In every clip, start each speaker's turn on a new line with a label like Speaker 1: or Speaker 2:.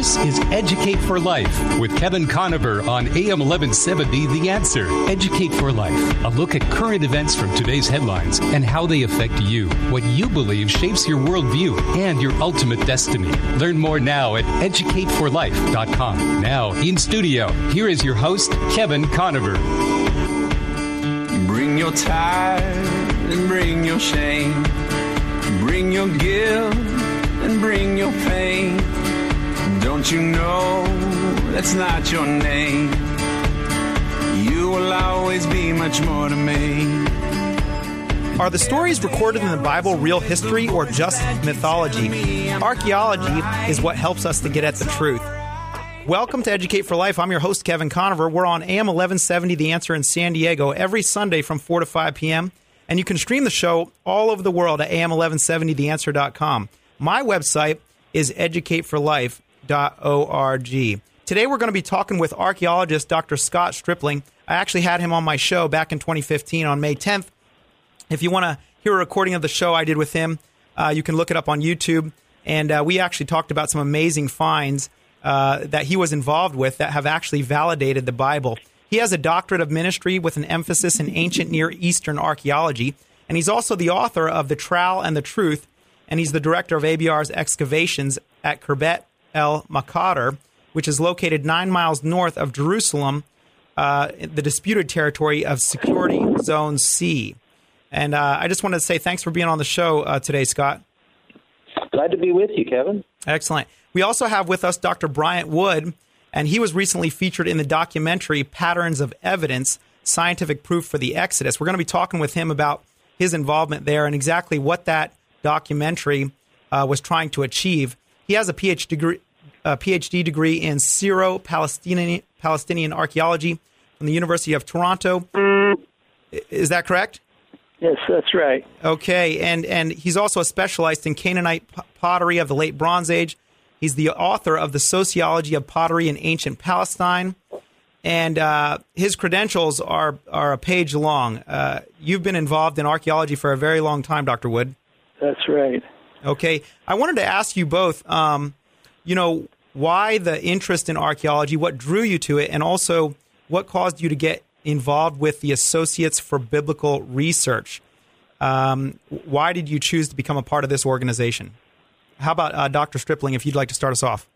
Speaker 1: This is Educate for Life with Kevin Conover on AM 1170 The Answer. Educate for Life, a look at current events from today's headlines and how they affect you, what you believe shapes your worldview and your ultimate destiny. Learn more now at educateforlife.com. Now, in studio, here is your host, Kevin Conover.
Speaker 2: Bring your tithe and bring your shame. Bring your guilt and bring your pain. Don't you know that's not your name? You will always be much more to me.
Speaker 3: Are the stories recorded in the Bible real history or just mythology? Archaeology is what helps us to get at the truth. Welcome to Educate for Life. I'm your host, Kevin Conover. We're on AM 1170 The Answer in San Diego every Sunday from 4 to 5 p.m. And you can stream the show all over the world at am1170theanswer.com. My website is educateforlife.com org. Today we're going to be talking with archaeologist Dr. Scott Stripling. I actually had him on my show back in 2015 on May 10th. If you want to hear a recording of the show I did with him, uh, you can look it up on YouTube. And uh, we actually talked about some amazing finds uh, that he was involved with that have actually validated the Bible. He has a doctorate of ministry with an emphasis in ancient Near Eastern archaeology, and he's also the author of The Trowel and the Truth, and he's the director of ABR's excavations at Khirbet el Maqatir, which is located nine miles north of Jerusalem, uh, the disputed territory of Security Zone C. And uh, I just wanted to say thanks for being on the show uh, today, Scott.
Speaker 4: Glad to be with you, Kevin.
Speaker 3: Excellent. We also have with us Dr. Bryant Wood, and he was recently featured in the documentary Patterns of Evidence Scientific Proof for the Exodus. We're going to be talking with him about his involvement there and exactly what that documentary uh, was trying to achieve. He has a PhD degree, a PhD degree in Syro-Palestinian Palestinian archaeology from the University of Toronto. Is that correct?
Speaker 5: Yes, that's right.
Speaker 3: Okay, and and he's also a specialized in Canaanite pottery of the late Bronze Age. He's the author of the Sociology of Pottery in Ancient Palestine, and uh, his credentials are are a page long. Uh, you've been involved in archaeology for a very long time, Doctor Wood.
Speaker 5: That's right.
Speaker 3: Okay, I wanted to ask you both. Um, you know, why the interest in archaeology? What drew you to it, and also what caused you to get involved with the Associates for Biblical Research? Um, why did you choose to become a part of this organization? How about uh, Dr. Stripling, if you'd like to start us off?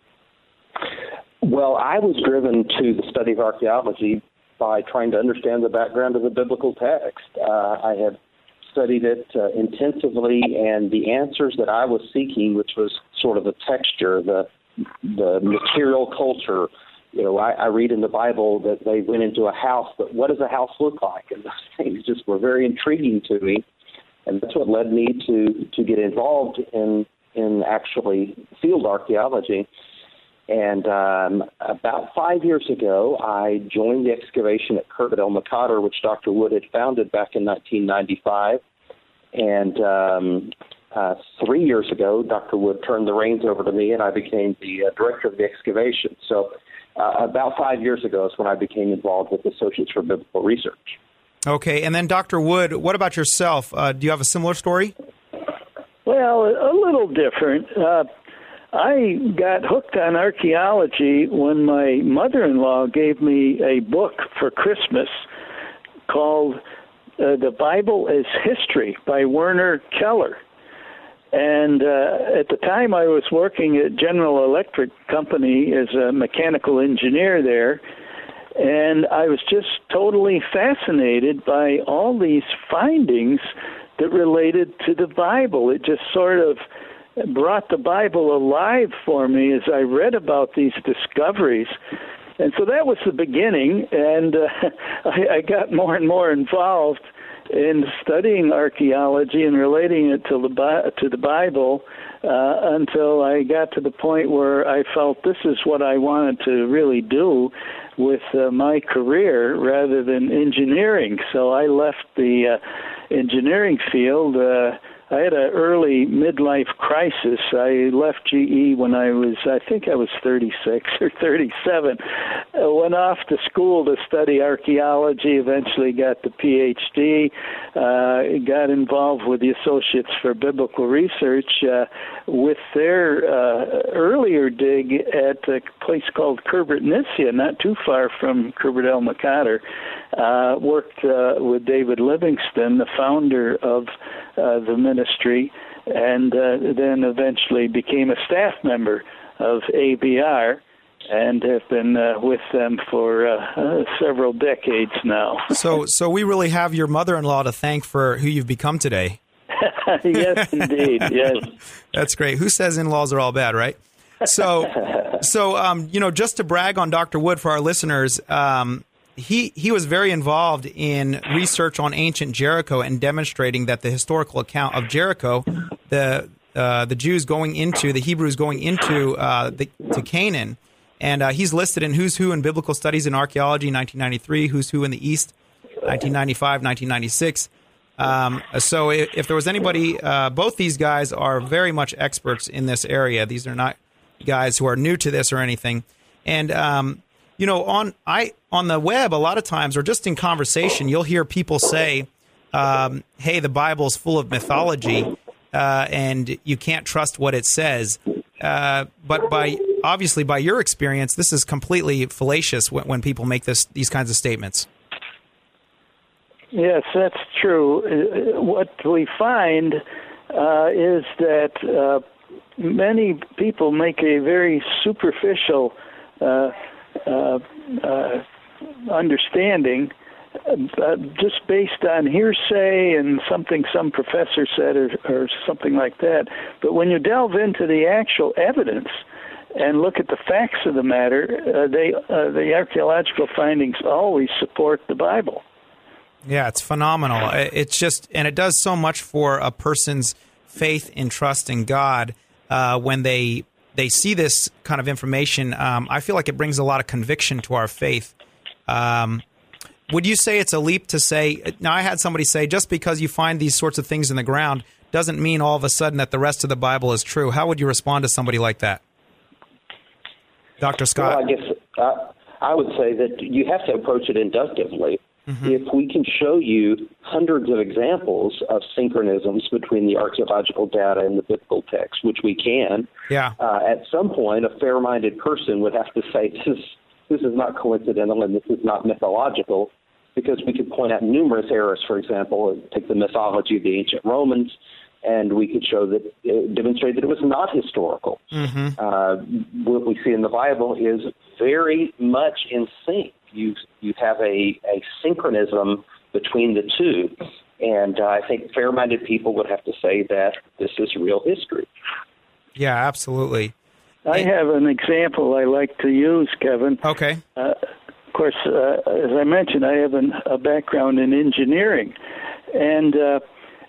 Speaker 4: Well, I was driven to the study of archaeology by trying to understand the background of the biblical text. Uh, I had studied it uh, intensively, and the answers that I was seeking, which was sort of the texture, the the material culture. You know, I, I read in the Bible that they went into a house, but what does a house look like? And those things just were very intriguing to me, and that's what led me to to get involved in in actually field archaeology. And um, about five years ago, I joined the excavation at Khirbet El Maqatir, which Dr. Wood had founded back in 1995. And um, uh, three years ago, Dr. Wood turned the reins over to me, and I became the uh, director of the excavation. So, uh, about five years ago is when I became involved with Associates for Biblical Research.
Speaker 3: Okay, and then Dr. Wood, what about yourself? Uh, do you have a similar story?
Speaker 5: Well, a little different. I got hooked on archaeology when my mother in law gave me a book for Christmas called uh, The Bible as History by Werner Keller. And uh, at the time, I was working at General Electric Company as a mechanical engineer there. And I was just totally fascinated by all these findings that related to the Bible. It just sort of brought the Bible alive for me as I read about these discoveries. And so that was the beginning, and uh, I, I got more and more involved in studying archaeology and relating it to the to the Bible uh, until I got to the point where I felt this is what I wanted to really do with uh, my career rather than engineering. So I left the uh, engineering field. Uh, I had an early midlife crisis. I left GE when I was, I think I was 36 or 37. I went off to school to study archaeology. Eventually, got the PhD. Uh, got involved with the Associates for Biblical Research uh, with their uh, earlier dig at a place called Khirbet Nisya, not too far from Khirbet El Maqatir. Uh, worked uh, with David Livingston, the founder of uh, the ministry, and uh, then eventually became a staff member of ABR and have been uh, with them for uh, uh, several decades now.
Speaker 3: so, so we really have your mother-in-law to thank for who you've become today.
Speaker 5: yes, indeed. Yes,
Speaker 3: that's great. Who says in-laws are all bad, right? So, so um, you know, just to brag on Dr. Wood for our listeners, um, he he was very involved in research on ancient Jericho and demonstrating that the historical account of Jericho, the uh, the Jews going into the Hebrews going into uh, the, to Canaan, and uh, he's listed in Who's Who in Biblical Studies in Archaeology, 1993, Who's Who in the East, 1995, 1996. Um, so if, if, there was anybody, uh, both these guys are very much experts in this area. These are not guys who are new to this or anything. And um, you know, on I on the web a lot of times, or just in conversation, you'll hear people say, um, "Hey, the Bible's full of mythology, uh, and you can't trust what it says." Uh, but by obviously by your experience, this is completely fallacious when, when people make this these kinds of statements.
Speaker 5: Yes, that's true. Uh, what we find uh, is that uh, many people make a very superficial uh, uh, understanding uh, just based on hearsay and something some professor said or, or something like that. But when you delve into the actual evidence and look at the facts of the matter, uh, they uh, the archaeological findings always support the Bible.
Speaker 3: Yeah, it's phenomenal. It's just, and it does so much for a person's faith and trust in God uh, when they they see this kind of information, um, I feel like it brings a lot of conviction to our faith. Um, would you say it's a leap to say? Now, I had somebody say just because you find these sorts of things in the ground doesn't mean all of a sudden that the rest of the Bible is true. How would you respond to somebody like that, Doctor Scott?
Speaker 4: Well, I guess uh, I would say that you have to approach it inductively. Mm-hmm. If we can show you hundreds of examples of synchronisms between the archaeological data and the biblical text, which we can,
Speaker 3: yeah.
Speaker 4: Uh, at some point, a fair-minded person would have to say this this is not coincidental and this is not mythological, because we could point out numerous errors. For example, take the mythology of the ancient Romans, and we could show that uh, demonstrate that it was not historical.
Speaker 3: Mm-hmm.
Speaker 4: Uh, what we see in the Bible is very much in sync you you have a, a synchronism between the two. And uh, I think fair minded people would have to say that this is real history.
Speaker 3: Yeah, absolutely.
Speaker 5: I have an example I like to use, Kevin.
Speaker 3: Okay.
Speaker 5: Uh, of course, uh, as I mentioned, I have an, a background in engineering. And uh,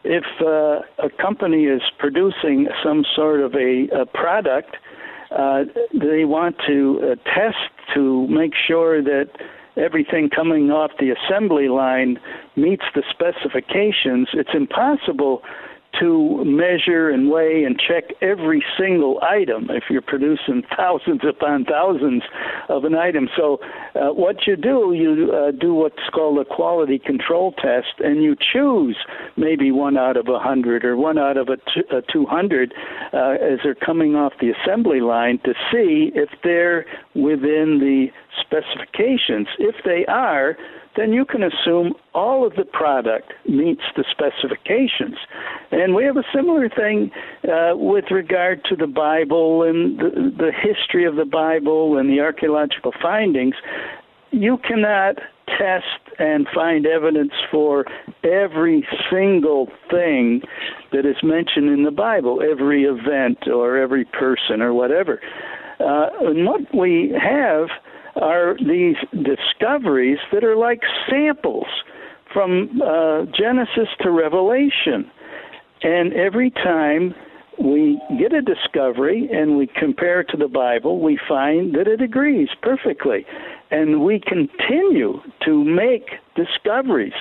Speaker 5: if uh, a company is producing some sort of a, a product, uh, they want to uh, test to make sure that everything coming off the assembly line meets the specifications, it's impossible to measure and weigh and check every single item if you're producing thousands upon thousands of an item. So, uh, what you do, you uh, do what's called a quality control test, and you choose maybe one out of a hundred or one out of a, t- a 200 uh, as they're coming off the assembly line to see if they're within the specifications. If they are, then you can assume all of the product meets the specifications. And we have a similar thing uh, with regard to the Bible and the, the history of the Bible and the archaeological findings. You cannot test and find evidence for every single thing that is mentioned in the Bible, every event or every person or whatever. Uh, and what we have are these discoveries that are like samples from uh, Genesis to Revelation. And every time we get a discovery and we compare it to the Bible, we find that it agrees perfectly. And we continue to make discoveries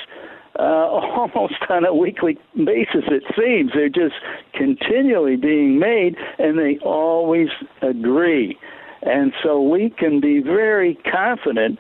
Speaker 5: uh, almost on a weekly basis. It seems they're just continually being made, and they always agree. And so we can be very confident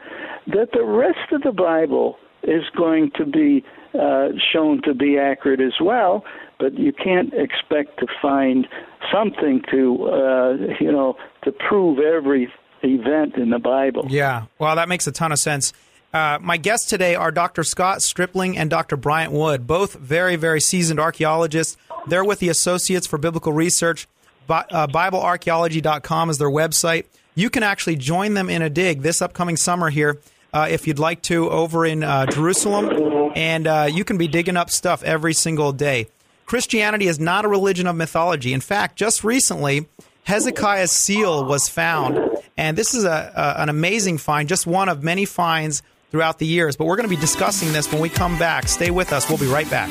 Speaker 5: that the rest of the Bible is going to be uh, shown to be accurate as well, but you can't expect to find something to, uh, you know, to prove every event in the Bible.
Speaker 3: Yeah, well, that makes a ton of sense. Uh, my guests today are Dr. Scott Stripling and Dr. Bryant Wood, both very, very seasoned archaeologists. They're with the Associates for Biblical Research. Uh, BibleArchaeology.com is their website. You can actually join them in a dig this upcoming summer here uh, if you'd like to over in uh, Jerusalem, and uh, you can be digging up stuff every single day. Christianity is not a religion of mythology. In fact, just recently, Hezekiah's seal was found, and this is a, a, an amazing find, just one of many finds throughout the years. But we're going to be discussing this when we come back. Stay with us. We'll be right back.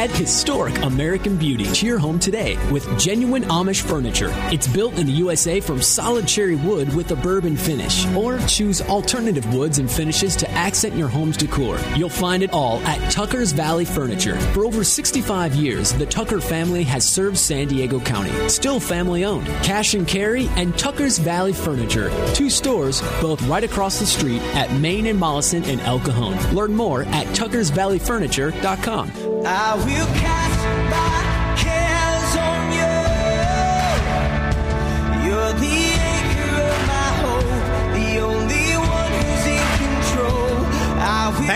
Speaker 6: Add historic American beauty to your home today with genuine Amish furniture. It's built in the USA from solid cherry wood with a bourbon finish. Or choose alternative woods and finishes to accent your home's decor. You'll find it all at Tucker's Valley Furniture. For over 65 years, the Tucker family has served San Diego County. Still family owned. Cash and Carry and Tucker's Valley Furniture. Two stores, both right across the street at Main and Mollison in El Cajon. Learn more at tuckersvalleyfurniture.com.
Speaker 7: I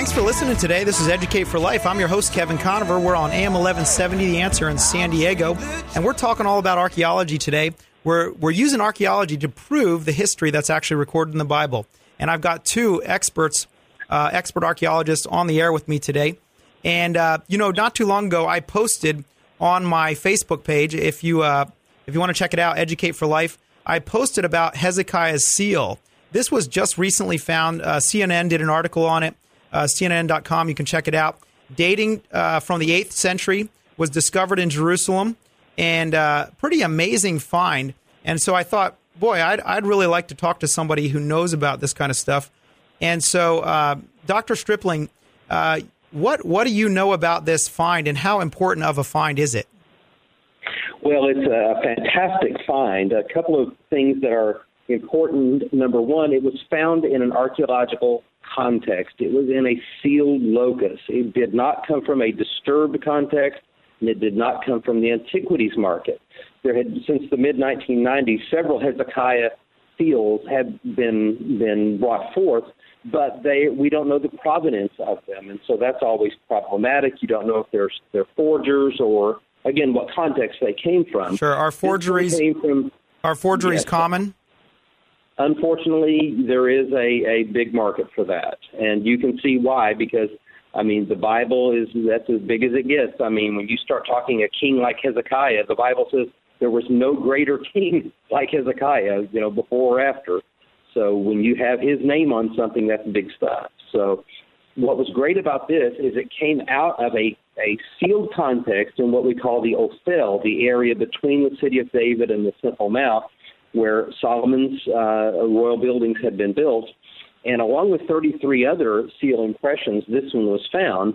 Speaker 3: Thanks for listening today. This is Educate for Life. I'm your host, Kevin Conover. We're on AM 1170, The Answer in San Diego, and we're talking all about archaeology today. We're, we're using archaeology to prove the history that's actually recorded in the Bible. And I've got two experts, uh, expert archaeologists on the air with me today. And uh, you know, not too long ago, I posted on my Facebook page. If you uh, if you want to check it out, Educate for Life. I posted about Hezekiah's seal. This was just recently found. Uh, CNN did an article on it. Uh, CNN.com. You can check it out. Dating uh, from the eighth century was discovered in Jerusalem, and uh, pretty amazing find. And so I thought, boy, I'd, I'd really like to talk to somebody who knows about this kind of stuff. And so, Dr. Stripling, what what do you know about this find, and how important of a find is it?
Speaker 4: Well, it's a fantastic find. A couple of things that are important. Number one, it was found in an archaeological context. It was in a sealed locus. It did not come from a disturbed context, and it did not come from the antiquities market. There had, since the mid 1990s, several Hezekiah seals have been been brought forth, but they we don't know the provenance of them, and so that's always problematic. You don't know if they're they're forgers or again what context they came from.
Speaker 3: Sure, are forgeries
Speaker 4: from
Speaker 3: are forgeries
Speaker 4: Yes.
Speaker 3: common?
Speaker 4: unfortunately, there is a, a big market for that. And you can see why, because, I mean, the Bible is, that's as big as it gets. I mean, when you start talking a king like Hezekiah, the Bible says there was no greater king like Hezekiah, you know, before or after. So when you have his name on something, that's big stuff. So what was great about this is it came out of a, a sealed context in what we call the Ophel, the area between the city of David and the Temple Mount, where Solomon's uh, royal buildings had been built. And along with 33 other seal impressions, this one was found.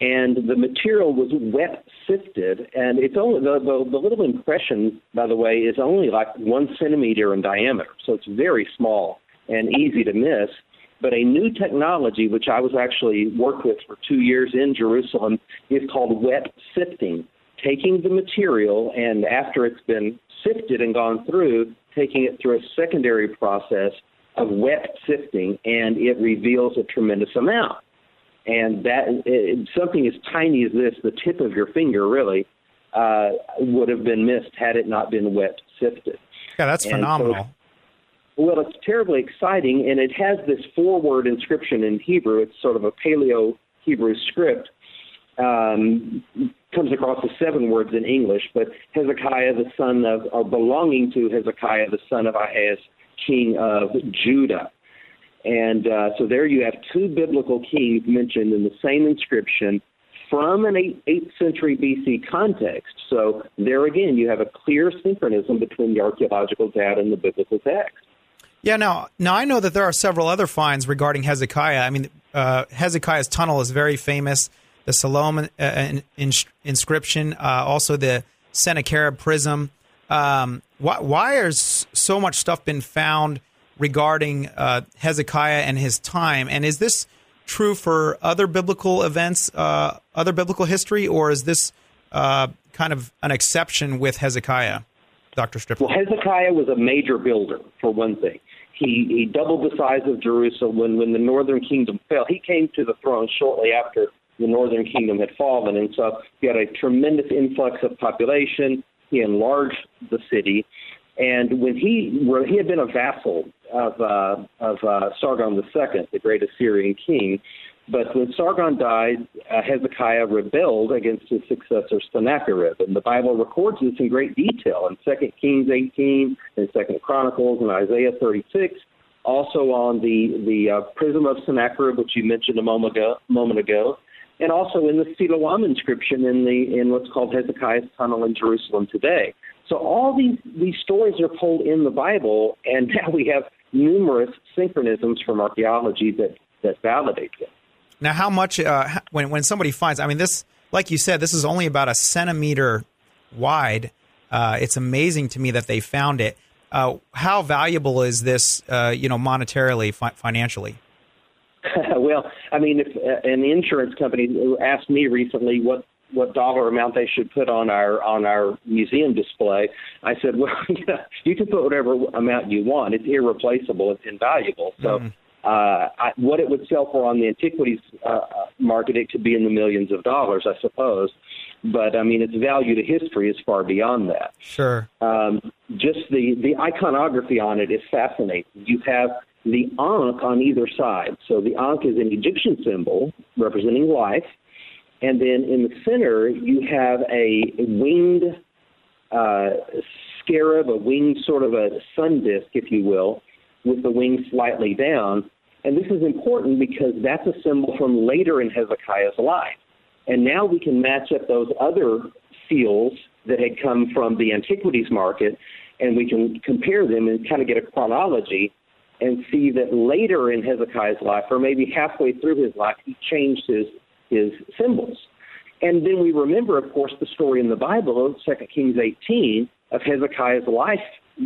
Speaker 4: And the material was wet sifted, and it's only the, the, the little impression, by the way, is only like one centimeter in diameter, so it's very small and easy to miss. But a new technology, which I was actually worked with for two years in Jerusalem, is called wet sifting. Taking the material and after it's been sifted and gone through, taking it through a secondary process of wet sifting, and it reveals a tremendous amount. And that it, something as tiny as this, the tip of your finger, really, uh, would have been missed had it not been wet sifted.
Speaker 3: Yeah, that's
Speaker 4: And so-
Speaker 3: phenomenal.
Speaker 4: well, it's terribly exciting, and it has this four-word inscription in Hebrew. It's sort of a Paleo Hebrew script. Um, comes across as seven words in English, but Hezekiah, the son of, or belonging to Hezekiah, the son of Ahaz, king of Judah. And uh, so there you have two biblical kings mentioned in the same inscription from an 8th, 8th century BC context. So there again, you have a clear synchronism between the archaeological data and the biblical text.
Speaker 3: Yeah, now now I know that there are several other finds regarding Hezekiah. I mean, uh, Hezekiah's tunnel is very famous. The Siloam uh, in, in, inscription, uh, also the Sennacherib prism. Um, why, why has so much stuff been found regarding uh, Hezekiah and his time? And is this true for other biblical events, uh, other biblical history, or is this uh, kind of an exception with Hezekiah, Doctor Stripper?
Speaker 4: Well, Hezekiah was a major builder, for one thing. He, he doubled the size of Jerusalem when, when the northern kingdom fell. He came to the throne shortly after the northern kingdom had fallen, and so he had a tremendous influx of population. He enlarged the city, and when he he had been a vassal of uh, of uh, Sargon II, the great Assyrian king, but when Sargon died, uh, Hezekiah rebelled against his successor Sennacherib, and the Bible records this in great detail in 2 Kings 18 and 2 Chronicles and Isaiah 36. Also on the the uh, prism of Sennacherib, which you mentioned a moment ago, moment ago, and also in the Siloam inscription in the in what's called Hezekiah's tunnel in Jerusalem today. So all these these stories are pulled in the Bible, and now we have numerous synchronisms from archaeology that that validate them.
Speaker 3: Now, how much uh, when when somebody finds? I mean, this, like you said, this is only about a centimeter wide. Uh, it's amazing to me that they found it. Uh, how valuable is this? Uh, you know, monetarily, fi- financially.
Speaker 4: well, I mean, if uh, an insurance company asked me recently what what dollar amount they should put on our on our museum display, I said, well, you, can put whatever amount you want. It's irreplaceable. It's invaluable. So. Uh, I, what it would sell for on the antiquities uh, market, it could be in the millions of dollars, I suppose. But I mean, its value to history is far beyond that.
Speaker 3: Sure.
Speaker 4: Um, just the the iconography on it is fascinating. You have the Ankh on either side. So the Ankh is an Egyptian symbol representing life, and then in the center you have a winged uh, scarab, a winged sort of a sun disk, if you will, with the wings slightly down. And this is important because that's a symbol from later in Hezekiah's life. And now we can match up those other seals that had come from the antiquities market, and we can compare them and kind of get a chronology and see that later in Hezekiah's life, or maybe halfway through his life, he changed his his symbols. And then we remember, of course, the story in the Bible of 2 Kings 18 of Hezekiah's life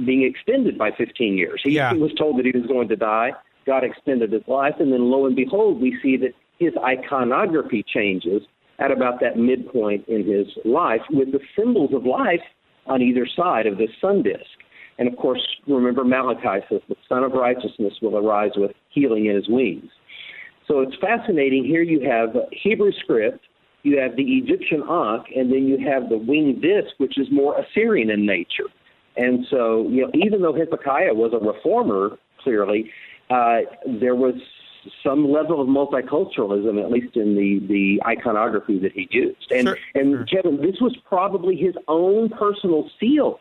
Speaker 4: being extended by 15 years. He,
Speaker 3: Yeah.
Speaker 4: he was told that he was going to die. God extended his life, and then lo and behold, we see that his iconography changes at about that midpoint in his life with the symbols of life on either side of this sun disk. And of course, remember Malachi says, the Sun of Righteousness will arise with healing in his wings. So it's fascinating. Here you have Hebrew script, you have the Egyptian Ankh, and then you have the winged disc, which is more Assyrian in nature. And so, you know, even though Hezekiah was a reformer, clearly, uh, there was some level of multiculturalism, at least in the, the iconography that he used. And,
Speaker 3: Sure,
Speaker 4: and Kevin, this was probably his own personal seal.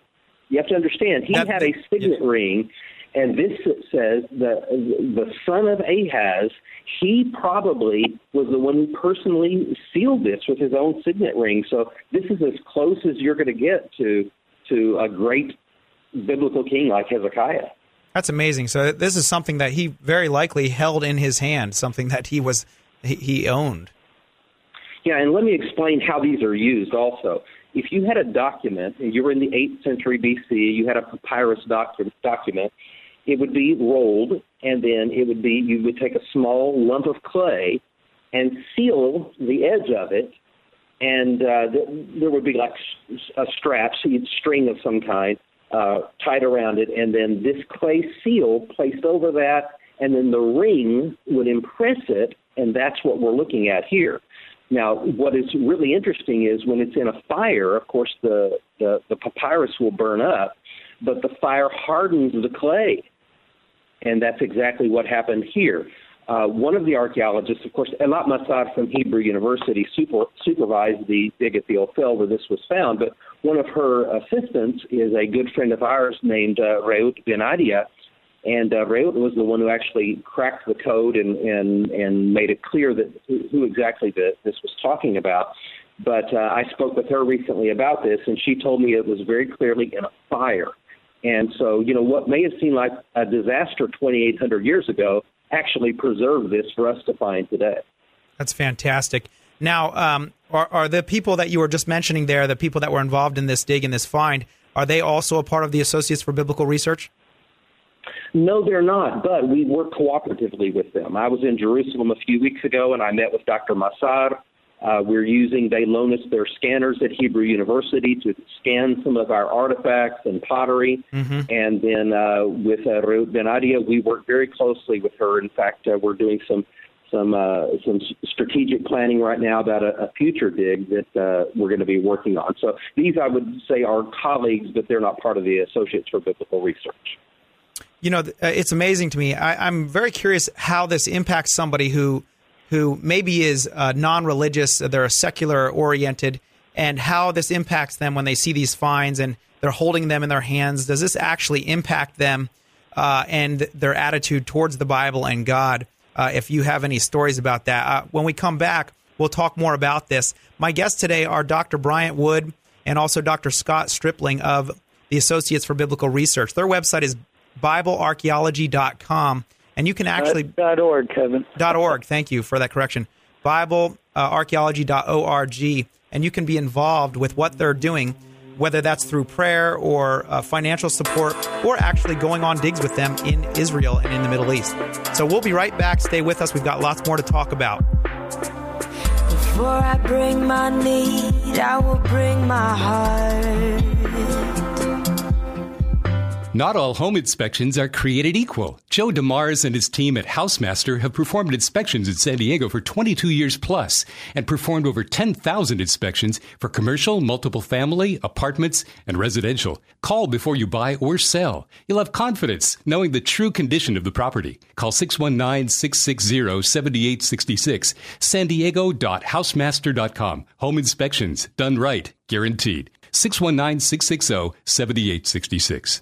Speaker 4: You have to understand, he
Speaker 3: That-
Speaker 4: had a signet ring, and this says that the son of Ahaz. He probably was the one who personally sealed this with his own signet ring. So this is as close as you're going to get to to a great biblical king like Hezekiah.
Speaker 3: That's amazing. So this is something that he very likely held in his hand, something that he was he, owned.
Speaker 4: Yeah, and let me explain how these are used also. If you had a document, and you were in the 8th century BC, you had a papyrus docu- document, it would be rolled, and then it would be, you would take a small lump of clay and seal the edge of it, and uh, th- there would be like a strap, so you'd string of some kind, uh, tied around it, and then this clay seal placed over that, and then the ring would impress it, and that's what we're looking at here. Now, what is really interesting is when it's in a fire, of course, the, the, the papyrus will burn up, but the fire hardens the clay. And that's exactly what happened here. Uh, one of the archaeologists, of course, Eilat Mazar from Hebrew University, super, supervised the dig at the Ophel where this was found, but one of her assistants is a good friend of ours named uh, Reut Ben Aryeh, and uh, Reut was the one who actually cracked the code and, and, and made it clear that who, who exactly the, this was talking about. But uh, I spoke with her recently about this, and she told me it was very clearly in a fire. And so, you know, what may have seemed like a disaster 2,800 years ago actually preserved this for us to find today.
Speaker 3: That's fantastic. Now, um, are, are the people that you were just mentioning there, the people that were involved in this dig and this find, are they also a part of the Associates for Biblical Research?
Speaker 4: No, they're not, but we work cooperatively with them. I was in Jerusalem a few weeks ago and I met with Dr. Mazar. Uh, we're using, they loan us their scanners at Hebrew University to scan some of our artifacts and pottery.
Speaker 3: Mm-hmm.
Speaker 4: And then uh, with uh, Reut Ben Aryeh, we work very closely with her. In fact, uh, we're doing some some uh, some strategic planning right now about a, a future dig that uh, we're going to be working on. So these, I would say, are colleagues, but they're not part of the Associates for Biblical Research.
Speaker 3: You know, uh, it's amazing to me. I, I'm very curious how this impacts somebody who who maybe is uh, non-religious, they're secular oriented, and how this impacts them when they see these fines and they're holding them in their hands. Does this actually impact them uh, and their attitude towards the Bible and God? Uh, if you have any stories about that, uh, when we come back, we'll talk more about this. My guests today are Dr. Bryant Wood and also Dr. Scott Stripling of the Associates for Biblical Research. Their website is BibleArchaeology.com. And you can actually
Speaker 5: dot org, Kevin.
Speaker 3: dot org. Thank you for that correction. BibleArchaeology.org, and you can be involved with what they're doing, whether that's through prayer or uh, financial support, or actually going on digs with them in Israel and in the Middle East. So we'll be right back. Stay with us. We've got lots more to talk about.
Speaker 7: Before I bring my need, I will bring my heart.
Speaker 1: Not all home inspections are created equal. Joe DeMars and his team at Housemaster have performed inspections in San Diego for 22 years plus and performed over 10,000 inspections for commercial, multiple family, apartments, and residential. Call before you buy or sell. You'll have confidence knowing the true condition of the property. Call 619-660-7866. San Diego.housemaster.com. Home inspections done right, guaranteed. 619-660-7866.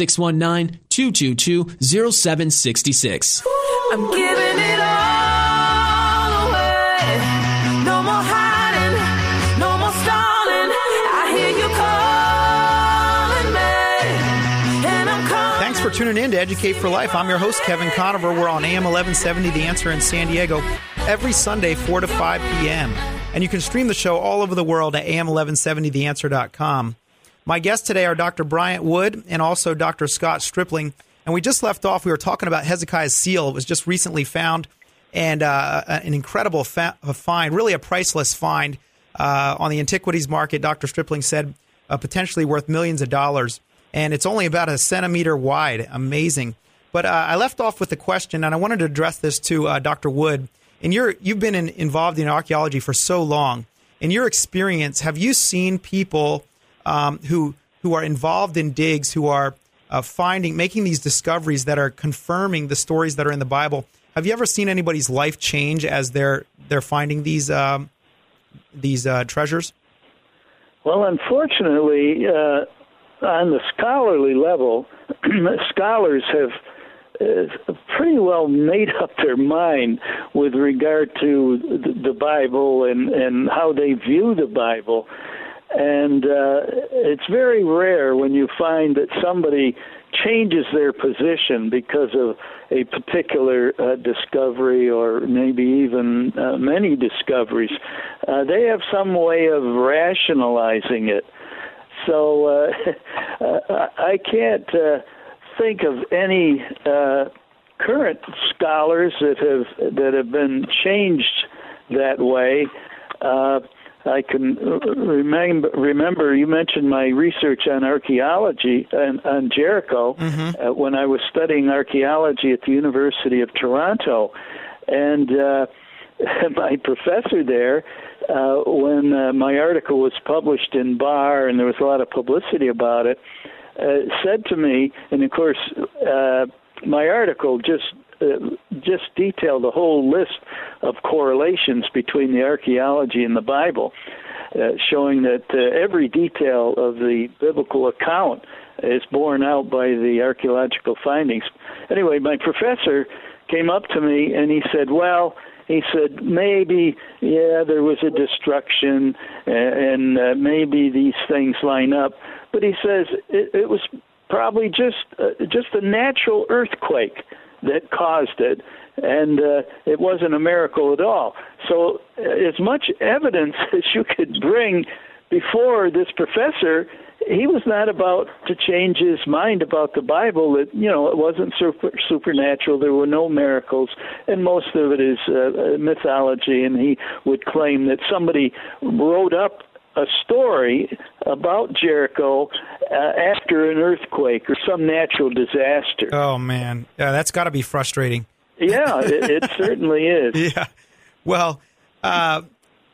Speaker 6: 619 222 0766.
Speaker 7: I'm giving it all away. No more hiding, no more stalling. I hear you calling me, and I'm coming.
Speaker 3: Thanks for tuning in to Educate for Life. I'm your host, Kevin Conover. We're on AM 1170, The Answer in San Diego, every Sunday, 4 to 5 p.m. And you can stream the show all over the world at am1170theanswer.com. My guests today are Dr. Bryant Wood and also Dr. Scott Stripling. And we just left off, we were talking about Hezekiah's seal. It was just recently found and uh, an incredible fa- find, really a priceless find uh, on the antiquities market. Dr. Stripling said uh, potentially worth millions of dollars. And it's only about a centimeter wide. Amazing. But uh, I left off with a question, and I wanted to address this to uh, Dr. Wood. And you're, you've been in, involved in archaeology for so long. In your experience, have you seen people um, who who are involved in digs, who are uh, finding, making these discoveries that are confirming the stories that are in the Bible? Have you ever seen anybody's life change as they're they're finding these um, these uh, treasures?
Speaker 5: Well, unfortunately, uh, on the scholarly level, scholars have uh, pretty well made up their mind with regard to the, the Bible and, and how they view the Bible. And uh, it's very rare when you find that somebody changes their position because of a particular uh, discovery or maybe even uh, many discoveries. Uh, they have some way of rationalizing it. So uh, I can't uh, think of any uh, current scholars that have that have been changed that way. Uh, I can remember. Remember, you mentioned my research on archaeology and on Jericho
Speaker 3: Mm-hmm.
Speaker 5: uh, when I was studying archaeology at the University of Toronto, and uh, my professor there, uh, when uh, my article was published in BAR and there was a lot of publicity about it, uh, said to me, and of course, uh, my article just uh, just detail the whole list of correlations between the archaeology and the Bible, uh, showing that uh, every detail of the biblical account is borne out by the archaeological findings. Anyway, my professor came up to me and he said, "Well." He said maybe, yeah, there was a destruction, uh, and uh, maybe these things line up. But he says it, it was probably just uh, just a natural earthquake that caused it, and uh, it wasn't a miracle at all. So, uh, as much evidence as you could bring before this professor, he was not about to change his mind about the Bible. That you know, it wasn't super, supernatural. There were no miracles, and most of it is uh, mythology. And he would claim that somebody wrote up a story about Jericho uh, after an earthquake or some natural disaster.
Speaker 3: Oh man, yeah, that's got to be frustrating.
Speaker 5: Yeah, it, it certainly is.
Speaker 3: Yeah. Well, uh,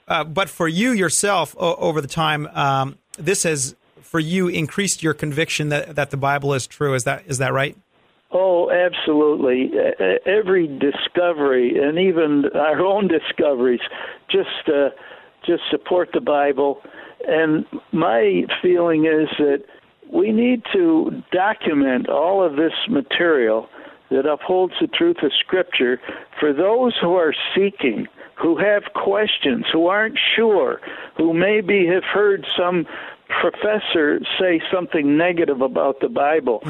Speaker 3: uh, but for you yourself, o- over the time, um, this has for you increased your conviction that that the Bible is true. Is that is that right?
Speaker 5: Oh, absolutely. Every discovery, and even our own discoveries, just uh, just support the Bible. And my feeling is that we need to document all of this material that upholds the truth of Scripture for those who are seeking, who have questions, who aren't sure, who maybe have heard some professor say something negative about the Bible.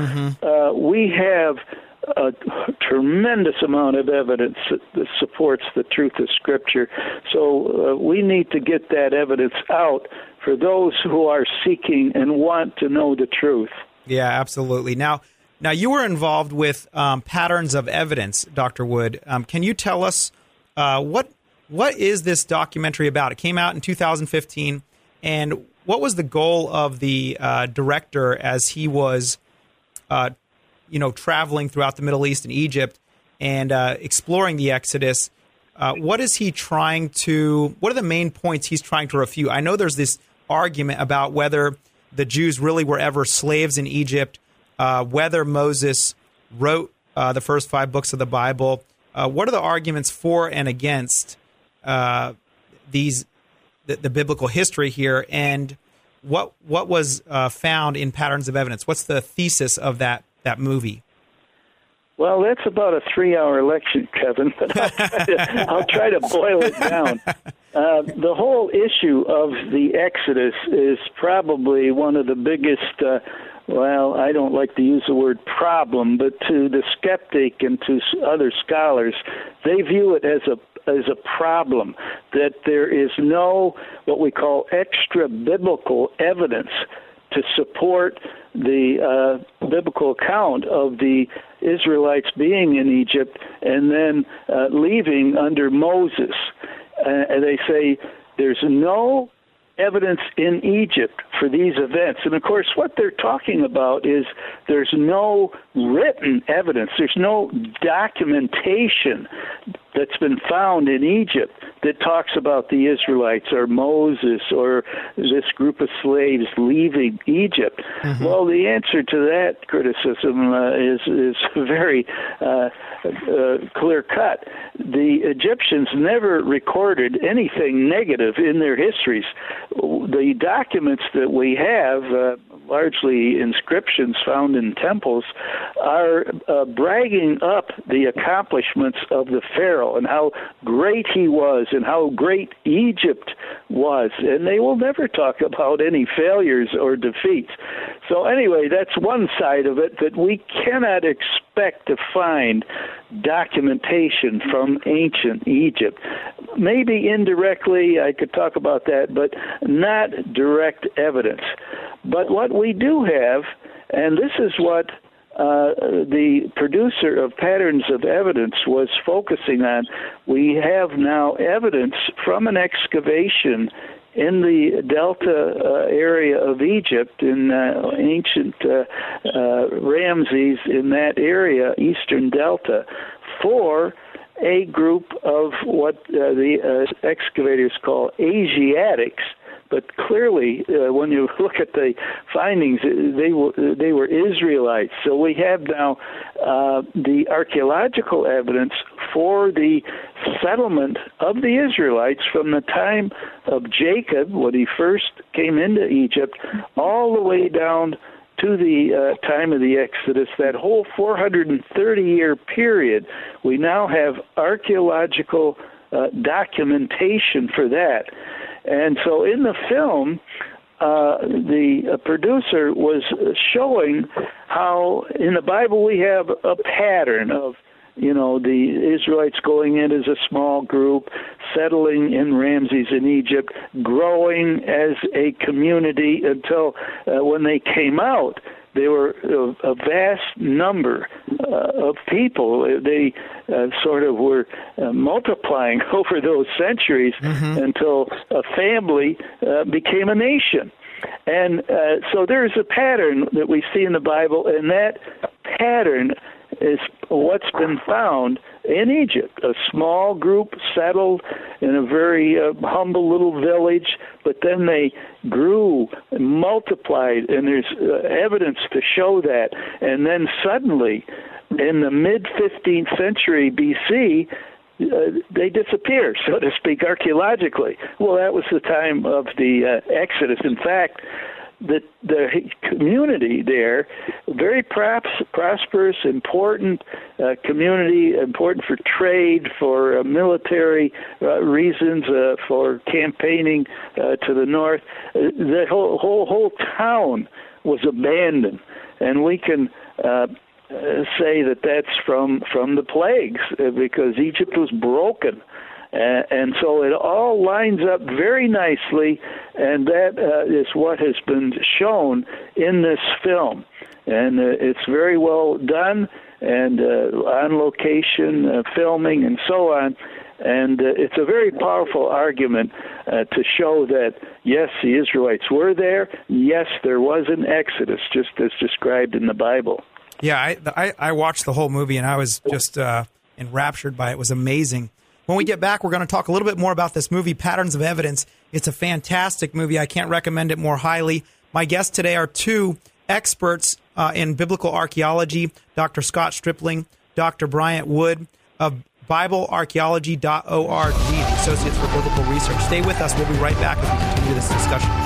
Speaker 5: Uh, we have a tremendous amount of evidence that, supports the truth of Scripture. So uh, we need to get that evidence out for those who are seeking and want to know the truth.
Speaker 3: Yeah, absolutely. Now, now you were involved with um, patterns of evidence, Doctor Wood. Um, can you tell us uh, what what is this documentary about? It came out in 2015, and what was the goal of the uh, director as he was, uh, you know, traveling throughout the Middle East and Egypt and uh, exploring the Exodus? Uh, what is he trying to? What are the main points he's trying to refute? I know there's this argument about whether the Jews really were ever slaves in Egypt, uh, whether Moses wrote uh, the first five books of the Bible. Uh, what are the arguments for and against uh, these the, the biblical history here, and what what was found in patterns of evidence? What's the thesis of that that movie?
Speaker 5: Well, that's about a three-hour lecture, Kevin. But I'll try to, I'll try to boil it down. Uh, the whole issue of the Exodus is probably one of the biggest. Uh, well, I don't like to use the word problem, but to the skeptic and to other scholars, they view it as a as a problem that there is no what we call extra biblical evidence to support the uh, biblical account of the Israelites being in Egypt and then uh, leaving under Moses. Uh, and they say there's no evidence in Egypt for these events. And of course, what they're talking about is there's no written evidence, there's no documentation that's been found in Egypt that talks about the Israelites or Moses or this group of slaves leaving Egypt. Mm-hmm. Well, the answer to that criticism uh, is is very uh, uh, clear cut. The Egyptians never recorded anything negative in their histories. The documents that we have, uh, largely inscriptions found in temples, are uh, bragging up the accomplishments of the Pharaoh and how great he was and how great Egypt was. And they will never talk about any failures or defeats. So, anyway, that's one side of it that we cannot expect to find documentation from ancient Egypt. Maybe indirectly, I could talk about that, but not direct evidence. But what we do have, and this is what uh, the producer of Patterns of Evidence was focusing on, we have now evidence from an excavation in the delta uh, area of Egypt, in uh, ancient uh, uh, Ramses, in that area, eastern delta, for a group of what uh, the uh, excavators call Asiatics but clearly, uh, when you look at the findings, they were they were Israelites. So we have now uh, the archaeological evidence for the settlement of the Israelites from the time of Jacob, when he first came into Egypt, all the way down to the uh, time of the Exodus, that whole 430 year period, we now have archaeological uh, documentation for that. And so in the film, uh, the uh, producer was showing how in the Bible we have a pattern of you know the Israelites going in as a small group, settling in Ramses in Egypt, growing as a community until uh, when they came out, they were a, a vast number uh, of people. They uh, sort of were uh, multiplying over those centuries mm-hmm. until a family uh, became a nation. And uh, so there's a pattern that we see in the Bible, and that pattern is what's been found in Egypt. A small group settled in a very uh, humble little village, but then they grew multiplied, and there's uh, evidence to show that. And then suddenly, in the mid 15th century BC, uh, they disappear, so to speak, archaeologically. Well, that was the time of the uh, Exodus. In fact, the the community there, very perhaps prosperous, important uh, community, important for trade, for uh, military uh, reasons, uh, for campaigning uh, to the north. Uh, the whole whole whole town was abandoned, and we can. Say that that's from from the plagues because Egypt was broken and so it all lines up very nicely, and that uh, is what has been shown in this film. And uh, it's very well done, and uh, on location uh, filming, and so on. And uh, it's a very powerful argument uh, to show that, yes, the Israelites were there. Yes, there was an exodus, just as described in the Bible.
Speaker 3: Yeah, I, I, I watched the whole movie and I was just enraptured by it. It was amazing. When we get back, we're going to talk a little bit more about this movie, Patterns of Evidence. It's a fantastic movie. I can't recommend it more highly. My guests today are two experts uh, in biblical archaeology Dr. Scott Stripling, Dr. Bryant Wood of BibleArchaeology.org, the Associates for Biblical Research. Stay with us. We'll be right back as we continue this discussion.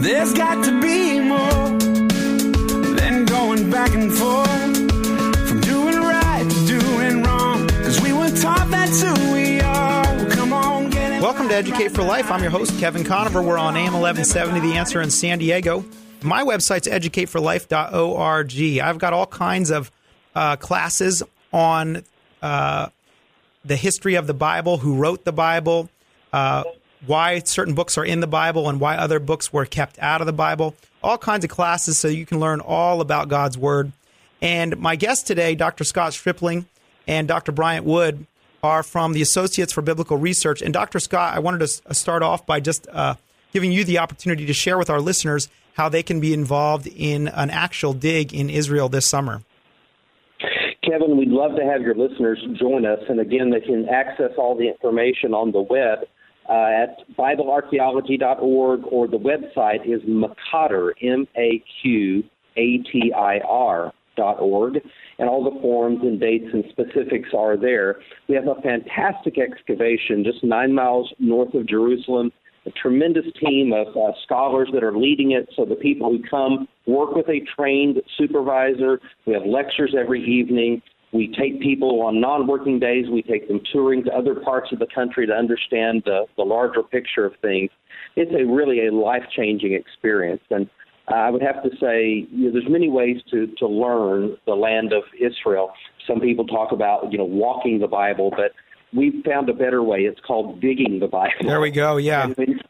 Speaker 2: There's got to be more than going back and forth from doing right to doing wrong. Cause we were taught that's who we are. Come on.
Speaker 3: Welcome to Educate for Life. I'm your host, Kevin Conover. We're on AM 1170, The Answer in San Diego. My website's educateforlife.org. I've got all kinds of uh, classes on uh, the history of the Bible, who wrote the Bible, uh, why certain books are in the Bible, and why other books were kept out of the Bible. All kinds of classes so you can learn all about God's Word. And my guests today, Dr. Scott Stripling and Dr. Bryant Wood, are from the Associates for Biblical Research. And Dr. Scott, I wanted to start off by just uh, giving you the opportunity to share with our listeners how they can be involved in an actual dig in Israel this summer.
Speaker 4: Kevin, we'd love to have your listeners join us. And again, they can access all the information on the web uh, at BibleArchaeology.org or the website is Maqatir, M A Q A T I R dot org, and all the forms and dates and specifics are there. We have a fantastic excavation just nine miles north of Jerusalem. A tremendous team of uh, scholars that are leading it. So the people who come work with a trained supervisor. We have lectures every evening. We take people on non-working days. We take them touring to other parts of the country to understand the, the larger picture of things. It's a really a life-changing experience, and I would have to say you know, there's many ways to to learn the land of Israel. Some people talk about you know walking the Bible, but we've found a better way. It's called digging the Bible.
Speaker 3: There we go. Yeah.
Speaker 4: When,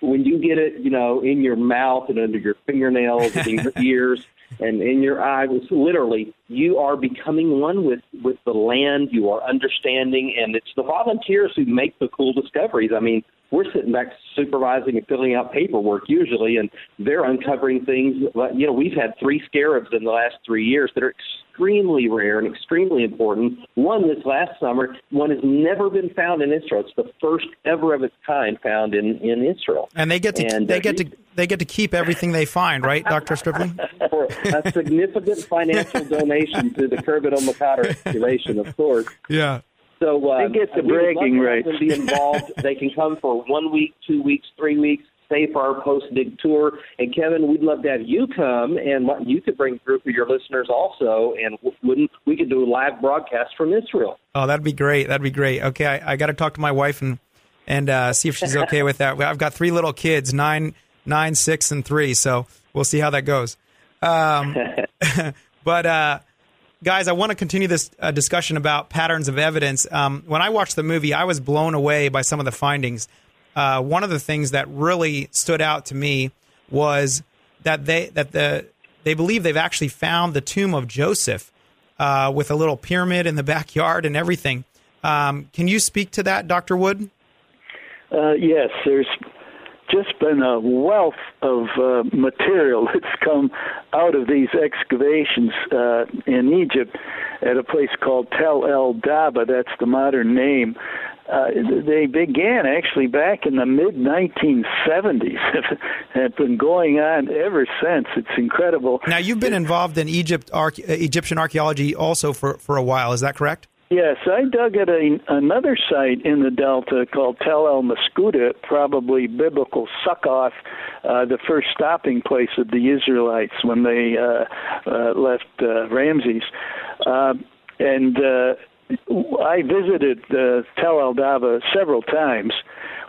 Speaker 4: when you get it, you know, in your mouth and under your fingernails and in your ears and in your eyes, literally you are becoming one with with the land. You are understanding, and it's the volunteers who make the cool discoveries. I mean, we're sitting back supervising and filling out paperwork usually, and they're uncovering things. You know, we've had three scarabs in the last three years that are extremely rare and extremely important. One this last summer, one has never been found in Israel. It's the first ever of its kind found in in Israel.
Speaker 3: And they get to
Speaker 4: And,
Speaker 3: they
Speaker 4: uh,
Speaker 3: get to they get to keep everything they find, right, Dr. Stripling?
Speaker 4: for a significant financial donation to the Khirbet el Maqatir excavation, of course.
Speaker 3: Yeah.
Speaker 4: So uh,
Speaker 5: They get the
Speaker 4: we would love
Speaker 5: bragging
Speaker 4: to
Speaker 5: rights.
Speaker 4: be involved. they can come for one week, two weeks, three weeks. Stay for our post dig tour. And Kevin, we'd love to have you come, and you could bring a group of your listeners also, and wouldn't we could do a live broadcast from Israel.
Speaker 3: Oh, that'd be great. That'd be great. Okay, I, I got to talk to my wife and and uh, see if she's okay with that. I've got three little kids, nine, nine, six, and three. So we'll see how that goes. Um, but uh, guys, I want to continue this uh, discussion about patterns of evidence. Um, when I watched the movie, I was blown away by some of the findings. Uh, one of the things that really stood out to me was that they that the they believe they've actually found the tomb of Joseph uh, with a little pyramid in the backyard and everything. Um, can you speak to that, Doctor Wood?
Speaker 5: Uh, yes, there's just been a wealth of uh, material that's come out of these excavations uh, in Egypt at a place called Tel El Daba. That's the modern name. Uh, they began actually back in the mid 1970s. have been going on ever since. It's incredible.
Speaker 3: Now you've been involved in Egypt arch- uh, Egyptian archaeology also for for a while. Is that correct?
Speaker 5: Yes, I dug at a, another site in the Delta called Tel El Maskhuta, probably biblical Succoth, uh, the first stopping place of the Israelites when they uh, uh, left uh, Ramses. Uh, and uh, I visited uh, Tel El several times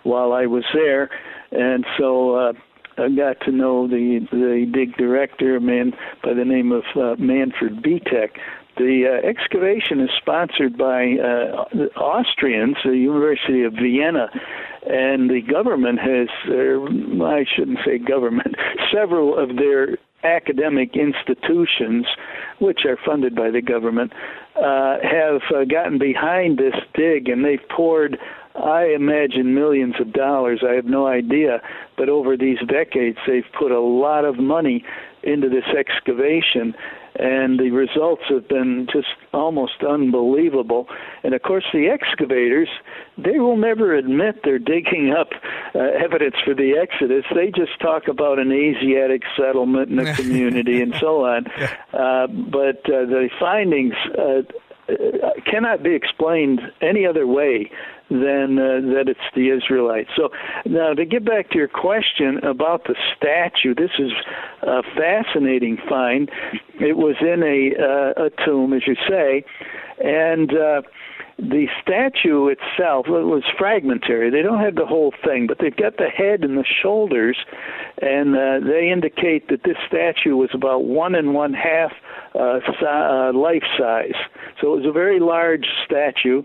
Speaker 5: while I was there, and so uh, I got to know the the dig director, a man by the name of uh, Manfred Bietak. The uh, excavation is sponsored by uh, Austrians, the University of Vienna, and the government has, uh, I shouldn't say government, several of their academic institutions, which are funded by the government, uh, have uh, gotten behind this dig and they've poured I imagine millions of dollars. I have no idea. But over these decades, they've put a lot of money into this excavation, and the results have been just almost unbelievable. And of course, the excavators, they will never admit they're digging up uh, evidence for the Exodus. They just talk about an Asiatic settlement in a community and so on. Uh, but uh, the findings uh, cannot be explained any other way than uh, that it's the Israelites. So now to get back to your question about the statue, this is a fascinating find. It was in a uh, a tomb, as you say, and. Uh, the statue itself was fragmentary. They don't have the whole thing, but they've got the head and the shoulders, and uh, they indicate that this statue was about one and one half uh, si- uh, life size. So it was a very large statue,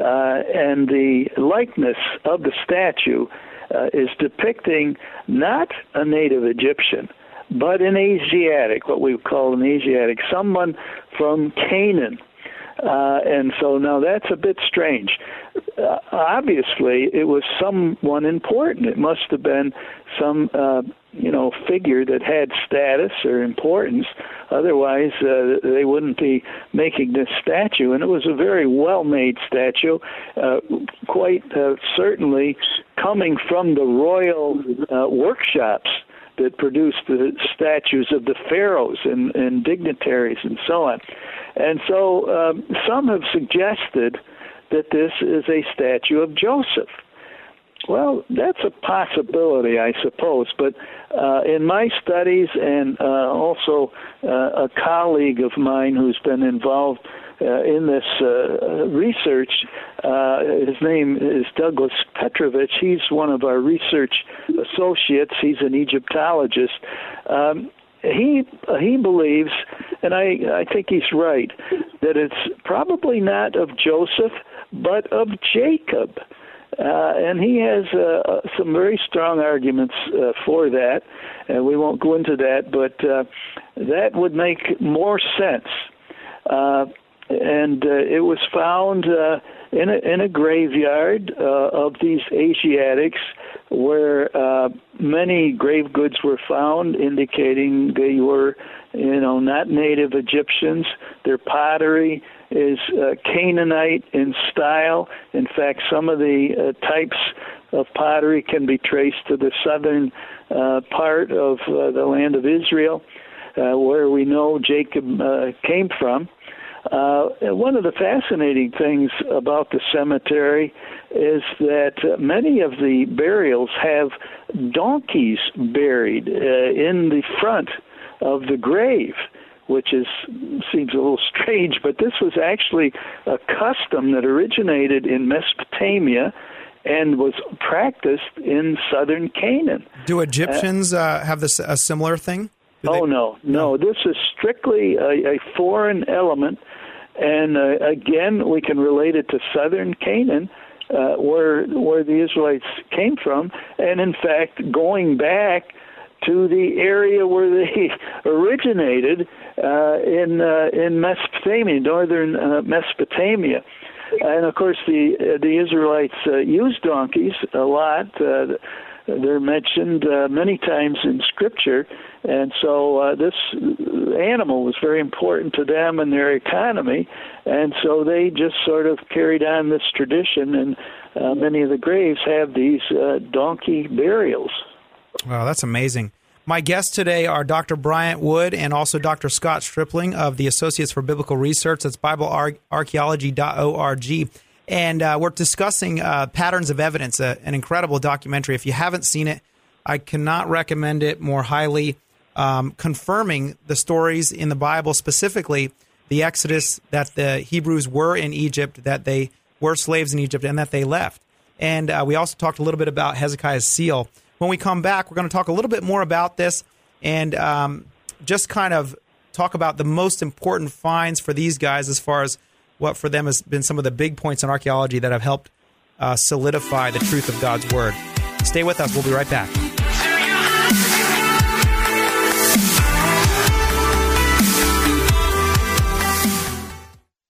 Speaker 5: uh, and the likeness of the statue uh, is depicting not a native Egyptian, but an Asiatic, what we call an Asiatic, someone from Canaan. Uh, and so now that's a bit strange. Uh, obviously, it was someone important. It must have been some, uh, you know, figure that had status or importance. Otherwise, uh, they wouldn't be making this statue. And it was a very well-made statue, uh, quite uh, certainly coming from the royal uh, workshops that produced the statues of the pharaohs and, and dignitaries and so on. And so um, some have suggested that this is a statue of Joseph. Well, that's a possibility, I suppose. But uh, in my studies, and uh, also uh, a colleague of mine who's been involved uh, in this uh, research, uh, his name is Douglas Petrovich. He's one of our research associates. He's an Egyptologist. Um, he he believes, and I I think he's right, that it's probably not of Joseph, but of Jacob. Uh, and he has uh, some very strong arguments uh, for that, and we won't go into that, but uh, that would make more sense. And uh, it was found uh, in a in a graveyard uh, of these Asiatics, where uh, many grave goods were found, indicating they were, you know, not native Egyptians. Their pottery is uh, Canaanite in style. In fact, some of the uh, types of pottery can be traced to the southern uh, part of uh, the land of Israel, uh, where we know Jacob uh, came from. Uh, one of the fascinating things about the cemetery is that uh, many of the burials have donkeys buried uh, in the front of the grave which is seems a little strange, but this was actually a custom that originated in Mesopotamia and was practiced in southern Canaan.
Speaker 3: Do Egyptians uh, have this a similar thing? Do
Speaker 5: oh
Speaker 3: they-
Speaker 5: no, no! This is strictly a, a foreign element, and uh, again, we can relate it to southern Canaan, uh, where where the Israelites came from, and in fact, going back to the area where they originated uh, in uh, in Mesopotamia, northern uh, Mesopotamia. And of course, the the Israelites uh, used donkeys a lot. They're mentioned uh, many times in Scripture, and so uh, this animal was very important to them and their economy, and so they just sort of carried on this tradition, and uh, many of the graves have these uh, donkey burials.
Speaker 3: Wow, that's amazing. My guests today are Dr. Bryant Wood and also Dr. Scott Stripling of the Associates for Biblical Research. That's BibleArchaeology.org. And uh, we're discussing uh, Patterns of Evidence, uh, an incredible documentary. If you haven't seen it, I cannot recommend it more highly, um, confirming the stories in the Bible, specifically the Exodus, that the Hebrews were in Egypt, that they were slaves in Egypt, and that they left. And uh, we also talked a little bit about Hezekiah's seal. When we come back, we're going to talk a little bit more about this and um, just kind of talk about the most important finds for these guys as far as what for them has been some of the big points in archaeology that have helped uh, solidify the truth of God's word. Stay with us. We'll be right back.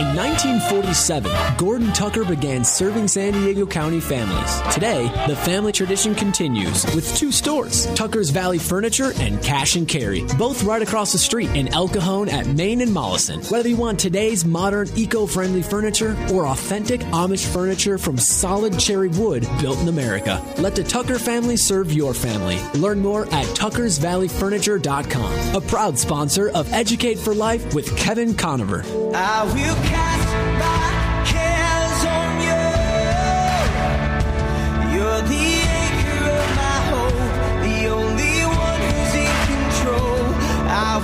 Speaker 6: In 1947, Gordon Tucker began serving San Diego County families. Today, the family tradition continues with two stores, Tucker's Valley Furniture and Cash and Carry, both right across the street in El Cajon at Main and Mollison. Whether you want today's modern, eco-friendly furniture or authentic Amish furniture from solid cherry wood built in America, let the Tucker family serve your family. Learn more at tuckersvalleyfurniture.com, a proud sponsor of Educate for Life with Kevin Conover.
Speaker 7: I will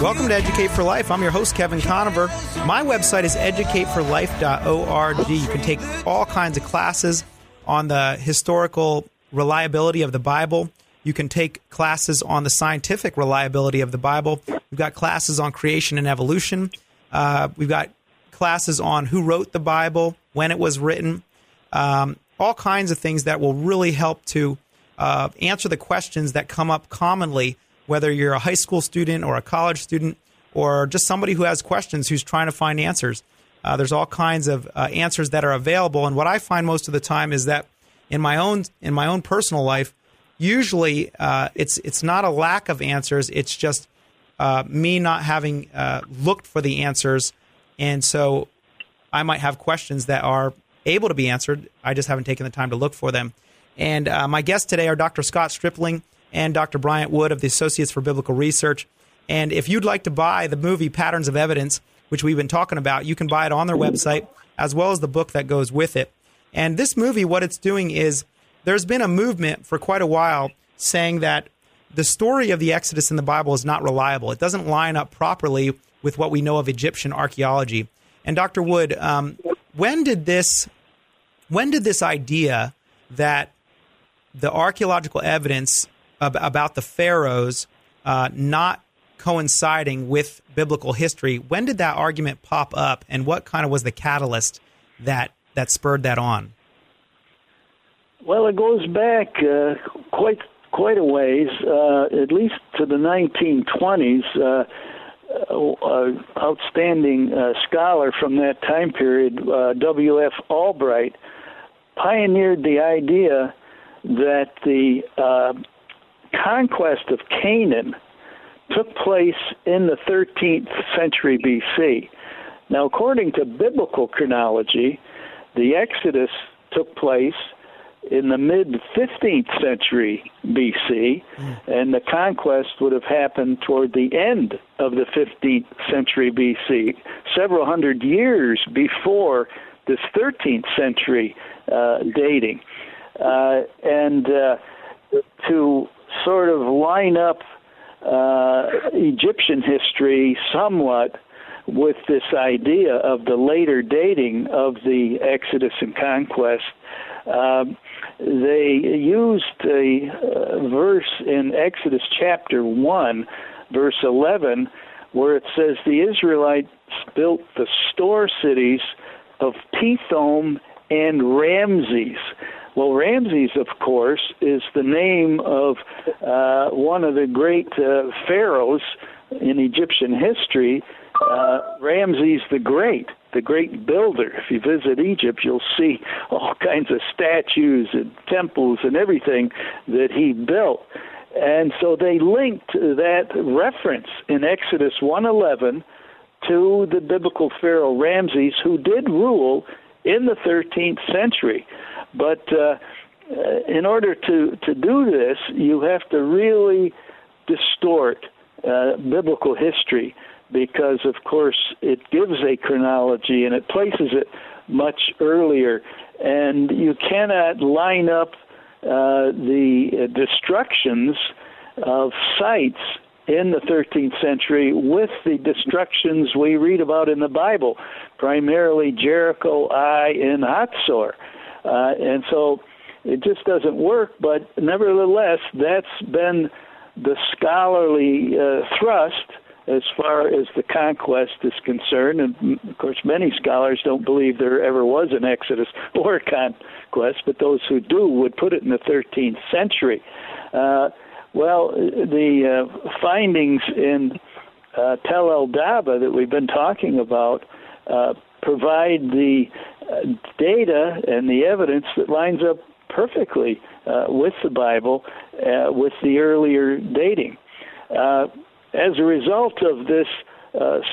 Speaker 3: Welcome to Educate for Life. I'm your host, Kevin Conover. My website is educateforlife.org. You can take all kinds of classes on the historical reliability of the Bible. You can take classes on the scientific reliability of the Bible. We've got classes on creation and evolution. Uh, we've got classes on who wrote the Bible, when it was written, um, all kinds of things that will really help to uh, answer the questions that come up commonly, whether you're a high school student or a college student or just somebody who has questions who's trying to find answers. Uh, there's all kinds of uh, answers that are available, and what I find most of the time is that in my own in my own personal life, usually uh, it's it's not a lack of answers; it's just uh, me not having uh, looked for the answers, and so I might have questions that are able to be answered. I just haven't taken the time to look for them. And uh, my guests today are Dr. Scott Stripling and Dr. Bryant Wood of the Associates for Biblical Research. And if you'd like to buy the movie Patterns of Evidence, which we've been talking about, you can buy it on their website as well as the book that goes with it. And this movie, what it's doing is there's been a movement for quite a while saying that the story of the Exodus in the Bible is not reliable. It doesn't line up properly with what we know of Egyptian archaeology. And Dr. Wood, um, when did this when did this idea that the archaeological evidence ab- about the pharaohs uh, not coinciding with biblical history, when did that argument pop up, and what kind of was the catalyst that that spurred that on?
Speaker 5: Well, it goes back uh, quite quite a ways, uh, at least to the 1920s. Uh, uh, outstanding uh, scholar from that time period, uh, W.F. Albright, pioneered the idea that the conquest of Canaan took place in the 13th century BC. Now, according to biblical chronology, the Exodus took place in the mid 15th century BC, and the conquest would have happened toward the end of the 15th century BC, several hundred years before this 13th century uh, dating. Uh, and uh, to sort of line up uh, Egyptian history somewhat with this idea of the later dating of the Exodus and conquest. Um, they used a uh, verse in Exodus chapter 1, verse 11, where it says, The Israelites built the store cities of Pithom and Ramses. Well, Ramses, of course, is the name of uh, one of the great uh, pharaohs in Egyptian history, uh, Ramses the Great, the great builder. If you visit Egypt, you'll see all kinds of statues and temples and everything that he built. And so they linked that reference in Exodus 111 to the biblical pharaoh Ramses, who did rule in the 13th century. But uh, in order to, to do this, you have to really distort uh, biblical history because, of course, it gives a chronology and it places it much earlier. And you cannot line up uh, the destructions of sites in the 13th century with the destructions we read about in the Bible, primarily Jericho, Ai, and Hatzor. Uh, and so it just doesn't work, but nevertheless, that's been the scholarly uh, thrust as far as the conquest is concerned. And of course, many scholars don't believe there ever was an Exodus or conquest, but those who do would put it in the 13th century. Uh, well, the uh, findings in uh, Tel El Daba that we've been talking about uh, provide the uh, data and the evidence that lines up perfectly uh, with the Bible, uh, with the earlier dating. As a result of this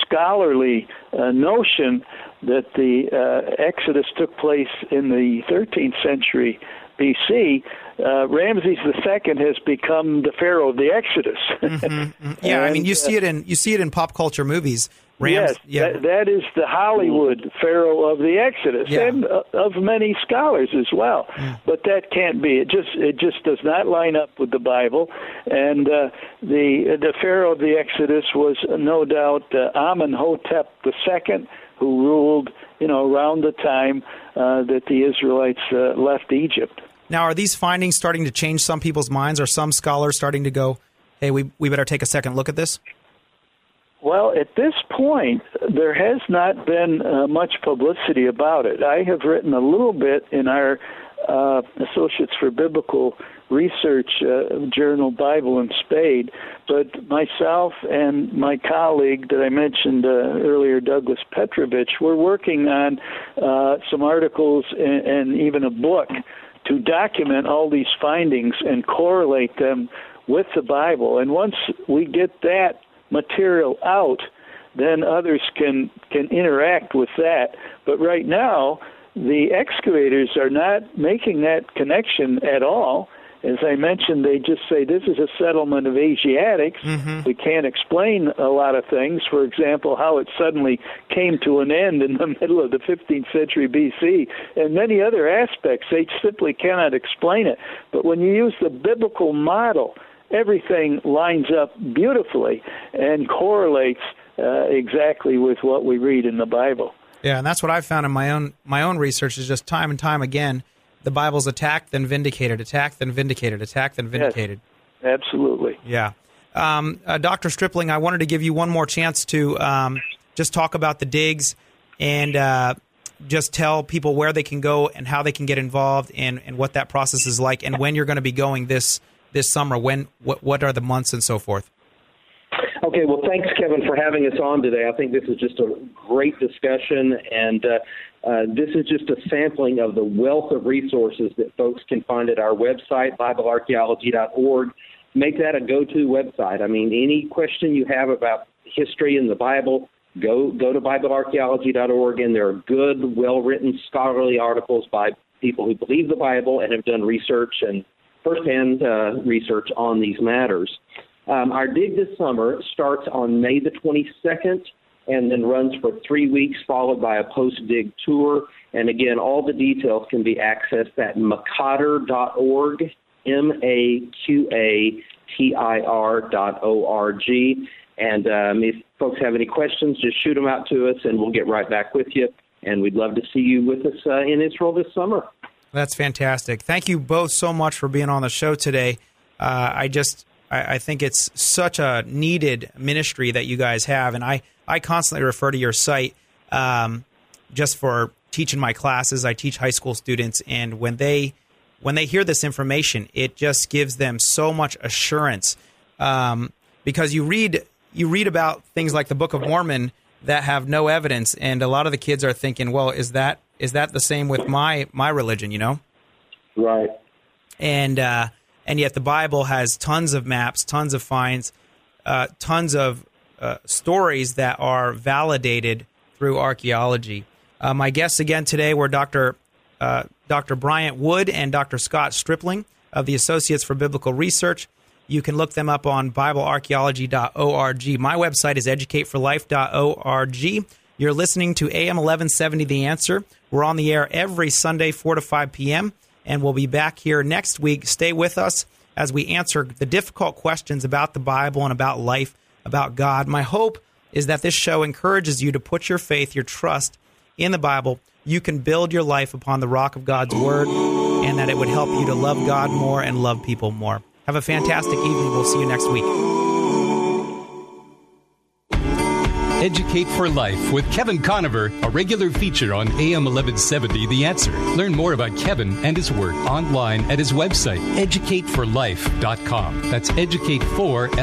Speaker 5: scholarly notion that the Exodus took place in the 13th century BC, uh, Ramses II has become the pharaoh of the Exodus.
Speaker 3: mm-hmm. Yeah, and, I mean, you see it in you see it in pop culture movies. Rams,
Speaker 5: yes,
Speaker 3: yeah.
Speaker 5: that, that is the Hollywood Pharaoh of the Exodus,
Speaker 3: Yeah.
Speaker 5: and uh, of many scholars as well.
Speaker 3: Mm.
Speaker 5: But that can't be. It just it just does not line up with the Bible. And uh, the the Pharaoh of the Exodus was uh, no doubt uh, Amenhotep II, who ruled you know around the time uh, that the Israelites uh, left Egypt.
Speaker 3: Now, are these findings starting to change some people's minds? Are some scholars starting to go, "Hey, we we better take a second look at this"?
Speaker 5: Well, at this point, there has not been uh, much publicity about it. I have written a little bit in our uh, Associates for Biblical Research uh, journal, Bible and Spade, but myself and my colleague that I mentioned uh, earlier, Douglas Petrovich, we're working on uh, some articles and, and even a book to document all these findings and correlate them with the Bible. And once we get that material out, then others can can interact with that. But right now, the excavators are not making that connection at all. As I mentioned, they just say this is a settlement of Asiatics. We can't explain a lot of things. For example, how it suddenly came to an end in the middle of the 15th century BC, and many other aspects. They simply cannot explain it. But when you use the biblical model, everything lines up beautifully and correlates uh, exactly with what we read in the Bible.
Speaker 3: Yeah, and that's what I've found in my own my own research is just time and time again, the Bible's attacked then vindicated, attacked then vindicated, attacked then vindicated.
Speaker 5: Yes, Absolutely.
Speaker 3: Yeah. Um, uh, Dr. Stripling, I wanted to give you one more chance to um, just talk about the digs and uh, just tell people where they can go and how they can get involved and, and what that process is like and when you're going to be going this this summer. When what what are the months and so forth?
Speaker 4: Okay, well, thanks, Kevin, for having us on today. I think this is just a great discussion, and uh, uh, this is just a sampling of the wealth of resources that folks can find at our website, BibleArchaeology.org. Make that a go to website. I mean, any question you have about history in the Bible, go, go to BibleArchaeology.org, and there are good, well written scholarly articles by people who believe the Bible and have done research and firsthand uh, research on these matters. Um, our dig this summer starts on May the 22nd and then runs for three weeks, followed by a post dig tour. And again, all the details can be accessed at maqatir.org, M A Q A T I R dot O R G. And um, if folks have any questions, just shoot them out to us and we'll get right back with you. And we'd love to see you with us uh, in Israel this summer.
Speaker 3: That's fantastic. Thank you both so much for being on the show today. Uh, I just I, I think it's such a needed ministry that you guys have, and I I constantly refer to your site um, just for teaching my classes. I teach high school students, and when they when they hear this information, it just gives them so much assurance um, because you read you read about things like the Book of Mormon that have no evidence, and a lot of the kids are thinking, well, is that is that the same with my my religion? You know,
Speaker 4: Right.
Speaker 3: and uh, and yet the Bible has tons of maps, tons of finds, uh, tons of uh, stories that are validated through archaeology. Uh, my guests again today were Dr. Uh, Dr. Bryant Wood and Dr. Scott Stripling of the Associates for Biblical Research. You can look them up on BibleArchaeology.org. My website is educateforlife.org. You're listening to AM 1170 The Answer. We're on the air every Sunday, 4 to 5 p.m., and we'll be back here next week. Stay with us. as we answer the difficult questions about the Bible and about life, about God. My hope is that this show encourages you to put your faith, your trust in the Bible. You can build your life upon the rock of God's Word, and that it would help you to love God more and love people more. Have a fantastic evening. We'll see you next week.
Speaker 1: Educate for Life with Kevin Conover, a regular feature on AM 1170 The Answer. Learn more about Kevin and his work online at his website, educateforlife.com. That's educatefor,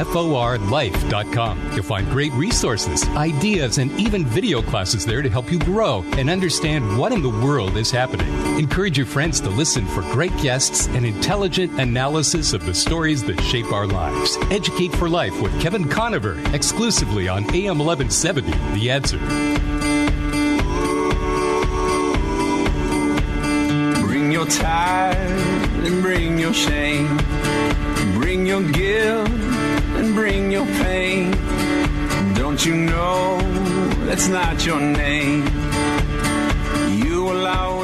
Speaker 1: You'll find great resources, ideas, and even video classes there to help you grow and understand what in the world is happening. Encourage your friends to listen for great guests and intelligent analysis of the stories that shape our lives. Educate for Life with Kevin Conover, exclusively on AM 1170 the answer.
Speaker 2: Bring your tithe and bring your shame. Bring your guilt and bring your pain. Don't you know that's not your name? You allow